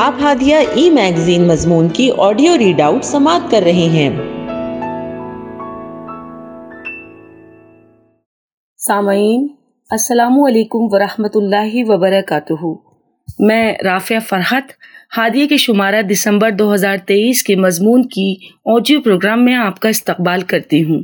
آپ ہادیہ ای میگزین مضمون کی آڈیو ریڈ آؤٹ سماعت کر رہے ہیں۔ سامعین، السلام علیکم ورحمۃ اللہ وبرکاتہ۔ میں رافیہ فرحت، ہادیہ کے شمارہ دسمبر دو ہزار تیئیس کے مضمون کی آڈیو پروگرام میں آپ کا استقبال کرتی ہوں۔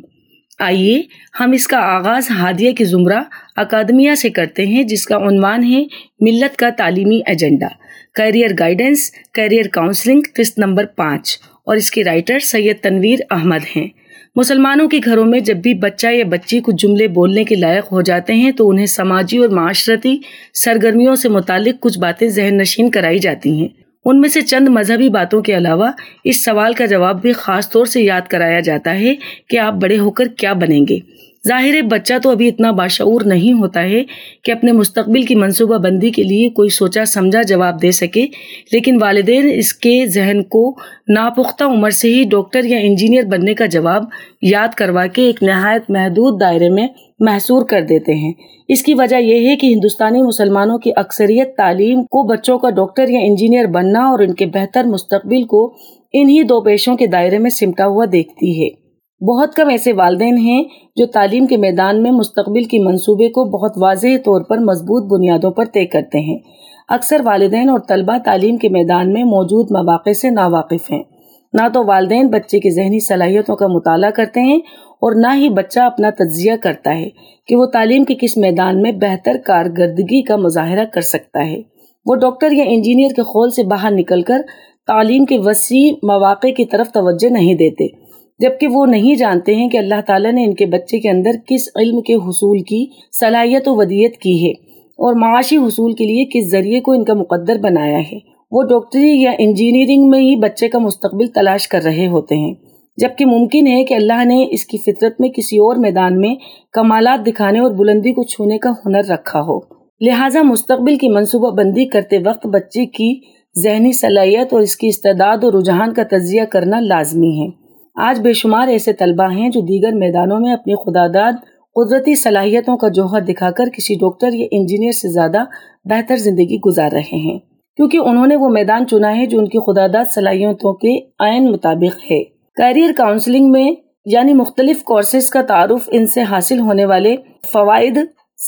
آئیے، ہم اس کا آغاز ہادیہ کے زمرہ اکادمیہ سے کرتے ہیں، جس کا عنوان ہے ملت کا تعلیمی agenda. Career guidance career counselling قسط نمبر پانچ۔ اور اس کے رائٹر سید تنویر احمد ہیں۔ مسلمانوں کے گھروں میں جب بھی بچہ یا بچی کچھ جملے بولنے کے لائق ہو جاتے ہیں تو انہیں سماجی اور معاشرتی سرگرمیوں سے متعلق کچھ باتیں ذہن نشین کرائی جاتی ہیں۔ ان میں سے چند مذہبی باتوں کے علاوہ اس سوال کا جواب بھی خاص طور سے یاد کرایا جاتا ہے کہ آپ بڑے ہو کر کیا بنیں گے۔ ظاہر بچہ تو ابھی اتنا باشعور نہیں ہوتا ہے کہ اپنے مستقبل کی منصوبہ بندی کے لیے کوئی سوچا سمجھا جواب دے سکے، لیکن والدین اس کے ذہن کو ناپختہ عمر سے ہی ڈاکٹر یا انجینئر بننے کا جواب یاد کروا کے ایک نہایت محدود دائرے میں محصور کر دیتے ہیں۔ اس کی وجہ یہ ہے کہ ہندوستانی مسلمانوں کی اکثریت تعلیم کو بچوں کا ڈاکٹر یا انجینئر بننا اور ان کے بہتر مستقبل کو انہی دو پیشوں کے دائرے میں سمٹا ہوا دیکھتی ہے۔ بہت کم ایسے والدین ہیں جو تعلیم کے میدان میں مستقبل کی منصوبے کو بہت واضح طور پر مضبوط بنیادوں پر طے کرتے ہیں۔ اکثر والدین اور طلبہ تعلیم کے میدان میں موجود مواقع سے ناواقف ہیں۔ نہ تو والدین بچے کی ذہنی صلاحیتوں کا مطالعہ کرتے ہیں اور نہ ہی بچہ اپنا تجزیہ کرتا ہے کہ وہ تعلیم کے کس میدان میں بہتر کارکردگی کا مظاہرہ کر سکتا ہے۔ وہ ڈاکٹر یا انجینئر کے خول سے باہر نکل کر تعلیم کے وسیع مواقع کی طرف توجہ نہیں دیتے۔ جبکہ وہ نہیں جانتے ہیں کہ اللہ تعالیٰ نے ان کے بچے کے اندر کس علم کے حصول کی صلاحیت و ودیت کی ہے اور معاشی حصول کے لیے کس ذریعے کو ان کا مقدر بنایا ہے۔ وہ ڈاکٹری یا انجینئرنگ میں ہی بچے کا مستقبل تلاش کر رہے ہوتے ہیں۔ جبکہ ممکن ہے کہ اللہ نے اس کی فطرت میں کسی اور میدان میں کمالات دکھانے اور بلندی کو چھونے کا ہنر رکھا ہو۔ لہٰذا مستقبل کی منصوبہ بندی کرتے وقت بچے کی ذہنی صلاحیت اور اس کی استعداد اور رجحان کا تجزیہ کرنا لازمی ہے۔ آج بے شمار ایسے طلبہ ہیں جو دیگر میدانوں میں اپنی خدا داد قدرتی صلاحیتوں کا جوہر دکھا کر کسی ڈاکٹر یا انجینئر سے زیادہ بہتر زندگی گزار رہے ہیں۔ کیونکہ انہوں نے وہ میدان چنا ہے جو ان کی خدا داد صلاحیتوں کے عین مطابق ہے۔ کیریئر کاؤنسلنگ میں یعنی مختلف کورسز کا تعارف ان سے حاصل ہونے والے فوائد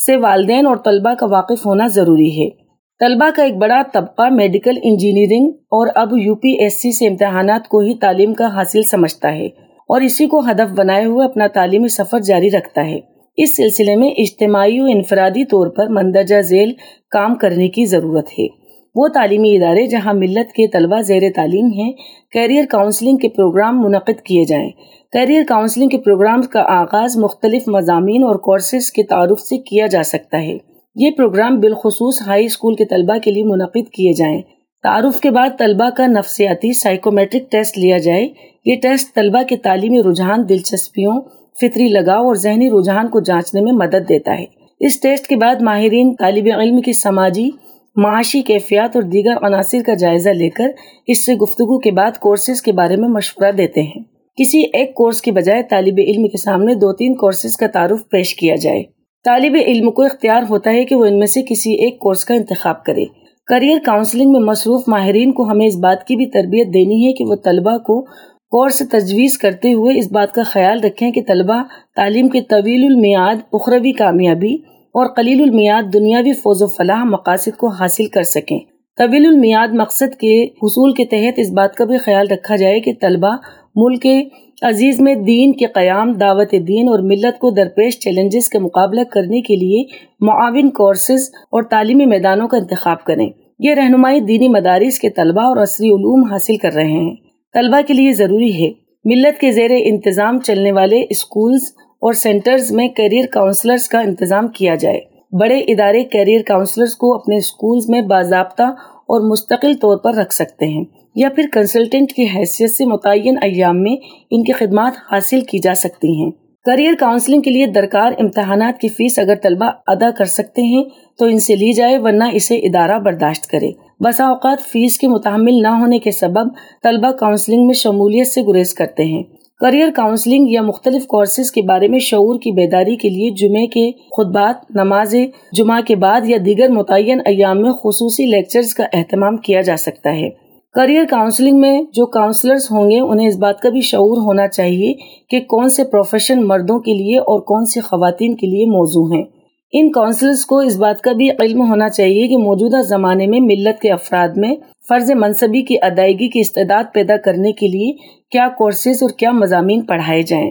سے والدین اور طلبہ کا واقف ہونا ضروری ہے۔ طلبہ کا ایک بڑا طبقہ میڈیکل انجینئرنگ اور اب یو پی ایس سی سے امتحانات کو ہی تعلیم کا حاصل سمجھتا ہے اور اسی کو ہدف بنائے ہوئے اپنا تعلیمی سفر جاری رکھتا ہے۔ اس سلسلے میں اجتماعی و انفرادی طور پر مندرجہ ذیل کام کرنے کی ضرورت ہے۔ وہ تعلیمی ادارے جہاں ملت کے طلبہ زیر تعلیم ہیں، کیریئر کاؤنسلنگ کے پروگرام منعقد کیے جائیں۔ کیریئر کاؤنسلنگ کے پروگرام کا آغاز مختلف مضامین اور کورسز کے تعارف سے کیا جا سکتا ہے۔ یہ پروگرام بالخصوص ہائی اسکول کے طلبہ کے لیے منعقد کیے جائیں۔ تعارف کے بعد طلبہ کا نفسیاتی سائیکومیٹرک ٹیسٹ لیا جائے۔ یہ ٹیسٹ طلبہ کے تعلیمی رجحان، دلچسپیوں، فطری لگاؤ اور ذہنی رجحان کو جانچنے میں مدد دیتا ہے۔ اس ٹیسٹ کے بعد ماہرین طالب علم کی سماجی، معاشی کیفیات اور دیگر عناصر کا جائزہ لے کر اس سے گفتگو کے بعد کورسز کے بارے میں مشورہ دیتے ہیں۔ کسی ایک کورس کے بجائے طالب علم کے سامنے دو تین کورسز کا تعارف پیش کیا جائے۔ طالب علم کو اختیار ہوتا ہے کہ وہ ان میں سے کسی ایک کورس کا انتخاب کرے۔ کریئر کاؤنسلنگ میں مصروف ماہرین کو ہمیں اس بات کی بھی تربیت دینی ہے کہ وہ طلبہ کو کورس تجویز کرتے ہوئے اس بات کا خیال رکھیں کہ طلبہ تعلیم کے طویل المیاد اخروی کامیابی اور قلیل المیاد دنیاوی فوز و فلاح مقاصد کو حاصل کر سکیں۔ طویل المیاد مقصد کے حصول کے تحت اس بات کا بھی خیال رکھا جائے کہ طلبہ ملک کے عزیز میں دین کے قیام، دعوت دین اور ملت کو درپیش چیلنجز کا مقابلہ کرنے کے لیے معاون کورسز اور تعلیمی میدانوں کا انتخاب کریں۔ یہ رہنمائی دینی مدارس کے طلبہ اور عصری علوم حاصل کر رہے ہیں۔ طلبہ کے لیے ضروری ہے۔ ملت کے زیر انتظام چلنے والے اسکولز اور سینٹرز میں کیریئر کاؤنسلرز کا انتظام کیا جائے۔ بڑے ادارے کیریئر کاؤنسلرز کو اپنے اسکولز میں باضابطہ اور مستقل طور پر رکھ سکتے ہیں۔ یا پھر کنسلٹنٹ کی حیثیت سے متعین ایام میں ان کی خدمات حاصل کی جا سکتی ہیں۔ کریئر کاؤنسلنگ کے لیے درکار امتحانات کی فیس اگر طلبہ ادا کر سکتے ہیں تو ان سے لی جائے ورنہ اسے ادارہ برداشت کرے۔ بسا اوقات فیس کے متحمل نہ ہونے کے سبب طلبہ کاؤنسلنگ میں شمولیت سے گریز کرتے ہیں۔ کریئر کاؤنسلنگ یا مختلف کورسز کے بارے میں شعور کی بیداری کے لیے جمعے کے خطبات نماز جمعہ کے بعد یا دیگر متعین ایام میں خصوصی لیکچرز کا اہتمام کیا جا سکتا ہے۔ کریئر کاؤنسلنگ میں جو کاؤنسلرز ہوں گے، انہیں اس بات کا بھی شعور ہونا چاہیے کہ کون سے پروفیشن مردوں کے لیے اور کون سی خواتین کے لیے موضوع ہیں۔ ان کاؤنسلرز کو اس بات کا بھی علم ہونا چاہیے کہ موجودہ زمانے میں ملت کے افراد میں فرض منصبی کی ادائیگی کی استعداد پیدا کرنے کے لیے کیا کورسز اور کیا مضامین پڑھائے جائیں۔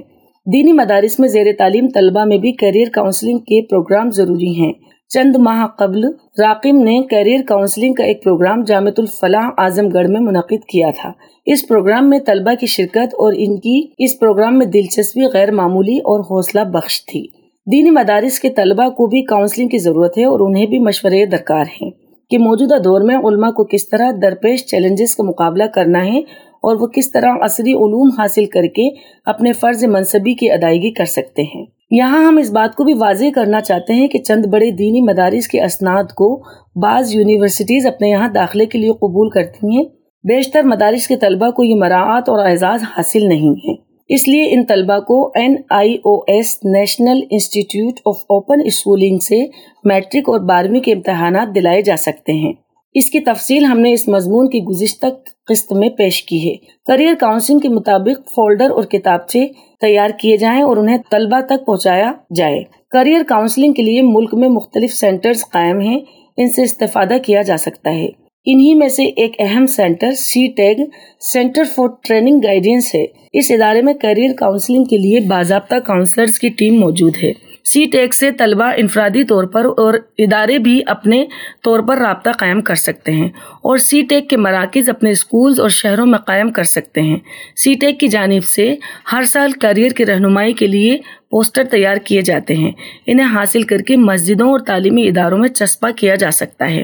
دینی مدارس میں زیر تعلیم طلبہ میں بھی کیریئر کاؤنسلنگ کے پروگرام ضروری ہیں۔ چند ماہ قبل راقم نے کیریئر کاؤنسلنگ کا ایک پروگرام جامع الفلاح اعظم گڑھ میں منعقد کیا تھا۔ اس پروگرام میں طلبہ کی شرکت اور ان کی اس پروگرام میں دلچسپی، غیر معمولی اور حوصلہ بخش تھی۔ دینی مدارس کے طلبہ کو بھی کاؤنسلنگ کی ضرورت ہے اور انہیں بھی مشورے درکار ہیں کہ موجودہ دور میں علماء کو کس طرح درپیش چیلنجز کا مقابلہ کرنا ہے اور وہ کس طرح عصری علوم حاصل کر کے اپنے فرض منصبی کی ادائیگی کر سکتے ہیں۔ یہاں ہم اس بات کو بھی واضح کرنا چاہتے ہیں کہ چند بڑے دینی مدارس کے اسناد کو بعض یونیورسٹیز اپنے یہاں داخلے کے لیے قبول کرتی ہیں۔ بیشتر مدارس کے طلبہ کو یہ مراعات اور اعزاز حاصل نہیں ہے اس لیے ان طلبہ کو N I O S National Institute of Open Schooling سے میٹرک اور بارہویں کے امتحانات دلائے جا سکتے ہیں۔ اس کی تفصیل ہم نے اس مضمون کی گزشتہ قسط میں پیش کی ہے۔ کریئر کاؤنسلنگ کے مطابق فولڈر اور کتابچے تیار کیے جائیں اور انہیں طلبہ تک پہنچایا جائے۔ کریئر کاؤنسلنگ کے لیے ملک میں مختلف سینٹرز قائم ہیں۔ ان سے استفادہ کیا جا سکتا ہے۔ انہی میں سے ایک اہم centre C tag centre for training guidance ہے۔ اس ادارے میں کیریئر کاؤنسلنگ کے لیے باضابطہ کاؤنسلرز کی ٹیم موجود ہے۔ سی ٹیک سے طلبہ انفرادی طور پر اور ادارے بھی اپنے طور پر رابطہ قائم کر سکتے ہیں اور سی ٹیک کے مراکز اپنے اسکولز اور شہروں میں قائم کر سکتے ہیں۔ سی ٹیک کی جانب سے ہر سال کیریئر کی رہنمائی کے لیے پوسٹر تیار کیے جاتے ہیں۔ انہیں حاصل کر کے مسجدوں اور تعلیمی اداروں میں چسپا کیا جا سکتا ہے۔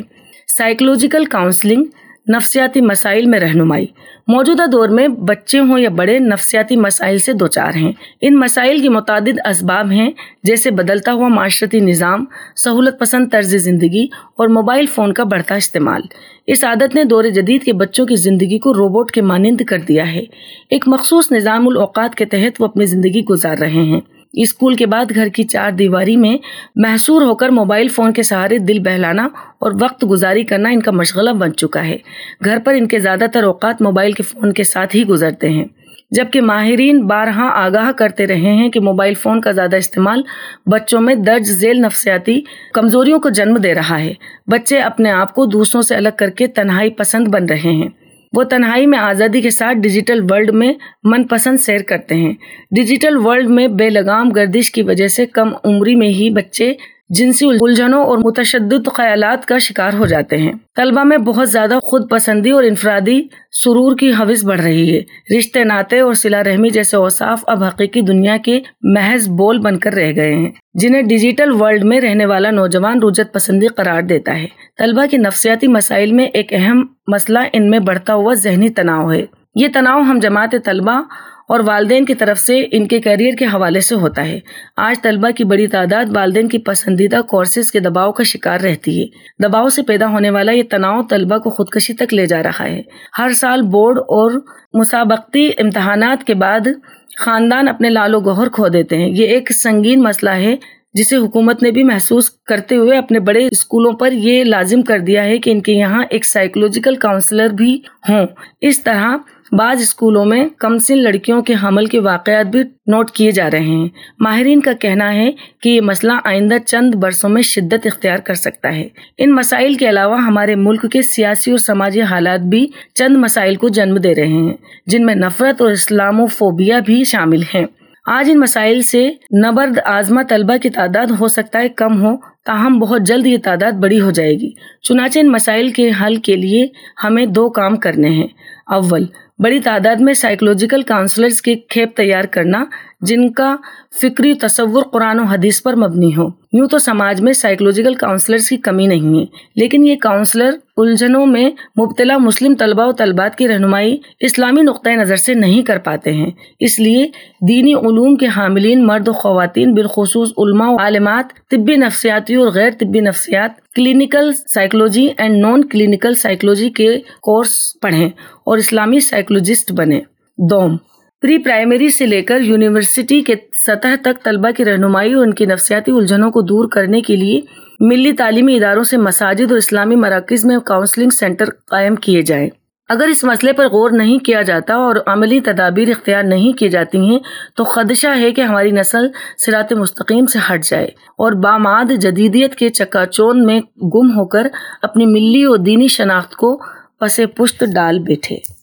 سائیکلوجیکل کاؤنسلنگ نفسیاتی مسائل میں رہنمائی۔ موجودہ دور میں بچے ہوں یا بڑے، نفسیاتی مسائل سے دوچار ہیں۔ ان مسائل کی متعدد اسباب ہیں، جیسے بدلتا ہوا معاشرتی نظام، سہولت پسند طرز زندگی اور موبائل فون کا بڑھتا استعمال۔ اس عادت نے دور جدید کے بچوں کی زندگی کو روبوٹ کے مانند کر دیا ہے۔ ایک مخصوص نظام الاوقات کے تحت وہ اپنی زندگی گزار رہے ہیں۔ اسکول کے بعد گھر کی چار دیواری میں محصور ہو کر موبائل فون کے سہارے دل بہلانا اور وقت گزاری کرنا ان کا مشغلہ بن چکا ہے۔ گھر پر ان کے زیادہ تر اوقات موبائل کے فون کے ساتھ ہی گزرتے ہیں۔ جبکہ ماہرین بارہا آگاہ کرتے رہے ہیں کہ موبائل فون کا زیادہ استعمال بچوں میں درج ذیل نفسیاتی کمزوریوں کو جنم دے رہا ہے۔ بچے اپنے آپ کو دوسروں سے الگ کر کے تنہائی پسند بن رہے ہیں۔ وہ تنہائی میں آزادی کے ساتھ ڈیجیٹل ورلڈ میں من پسند سیر کرتے ہیں۔ ڈیجیٹل ورلڈ میں بے لگام گردش کی وجہ سے کم عمری میں ہی بچے جنسی الجھنوں اور متشدد خیالات کا شکار ہو جاتے ہیں۔ طلبہ میں بہت زیادہ خود پسندی اور انفرادی سرور کی حوث بڑھ رہی ہے۔ رشتے ناطے اور سلا رحمی جیسے اوصاف اب حقیقی دنیا کے محض بول بن کر رہ گئے ہیں، جنہیں ڈیجیٹل ورلڈ میں رہنے والا نوجوان رجت پسندی قرار دیتا ہے۔ طلبہ کے نفسیاتی مسائل میں ایک اہم مسئلہ ان میں بڑھتا ہوا ذہنی تناؤ ہے۔ یہ تناؤ ہم جماعت طلبہ اور والدین کی طرف سے ان کے کیریئر کے حوالے سے ہوتا ہے۔ آج طلبہ کی بڑی تعداد والدین کی پسندیدہ کورسز کے دباؤ کا شکار رہتی ہے۔ دباؤ سے پیدا ہونے والا یہ تناؤ طلبہ کو خودکشی تک لے جا رہا ہے۔ ہر سال بورڈ اور مسابقتی امتحانات کے بعد خاندان اپنے لال و گوہر کھو دیتے ہیں۔ یہ ایک سنگین مسئلہ ہے جسے حکومت نے بھی محسوس کرتے ہوئے اپنے بڑے اسکولوں پر یہ لازم کر دیا ہے کہ ان کے یہاں ایک سائیکولوجیکل کاؤنسلر بھی ہوں۔ اس طرح بعض اسکولوں میں کم سن لڑکیوں کے حمل کے واقعات بھی نوٹ کیے جا رہے ہیں۔ ماہرین کا کہنا ہے کہ یہ مسئلہ آئندہ چند برسوں میں شدت اختیار کر سکتا ہے۔ ان مسائل کے علاوہ ہمارے ملک کے سیاسی اور سماجی حالات بھی چند مسائل کو جنم دے رہے ہیں، جن میں نفرت اور اسلام و فوبیا بھی شامل ہیں۔ آج ان مسائل سے نبرد آزما طلبہ کی تعداد ہو سکتا ہے کم ہو، تاہم بہت جلد یہ تعداد بڑی ہو جائے گی۔ چنانچہ ان مسائل کے حل کے لیے ہمیں دو کام کرنے ہیں۔ اول بڑی تعداد میں سائیکولوجیکل کاؤنسلرز کی کھیپ تیار کرنا جن کا فکری تصور قرآن و حدیث پر مبنی ہو۔ یوں تو سماج میں سائیکولوجیکل کاؤنسلرز کی کمی نہیں ہے، لیکن یہ کاؤنسلر الجھنوں میں مبتلا مسلم طلبہ و طلبات کی رہنمائی اسلامی نقطۂ نظر سے نہیں کر پاتے ہیں۔ اس لیے دینی علوم کے حاملین، مرد و خواتین، بالخصوص علماء و عالمات طبی نفسیاتی اور غیر طبی نفسیات clinical psychology and non clinical psychology کے کورس پڑھیں اور اسلامی سائیکلوجسٹ بنے دوم پری پرائمری سے لے کر یونیورسٹی کے سطح تک طلبہ کی رہنمائی اور ان کی نفسیاتی الجھنوں کو دور کرنے کے لیے ملی تعلیمی اداروں سے مساجد اور اسلامی مراکز میں کاؤنسلنگ سینٹر قائم کیے جائیں۔ اگر اس مسئلے پر غور نہیں کیا جاتا اور عملی تدابیر اختیار نہیں کی جاتی ہیں، تو خدشہ ہے کہ ہماری نسل سرات مستقیم سے ہٹ جائے اور باماد جدیدیت کے چکا چون میں گم ہو کر اپنی ملی اور دینی شناخت کو پس پشت ڈال بیٹھے۔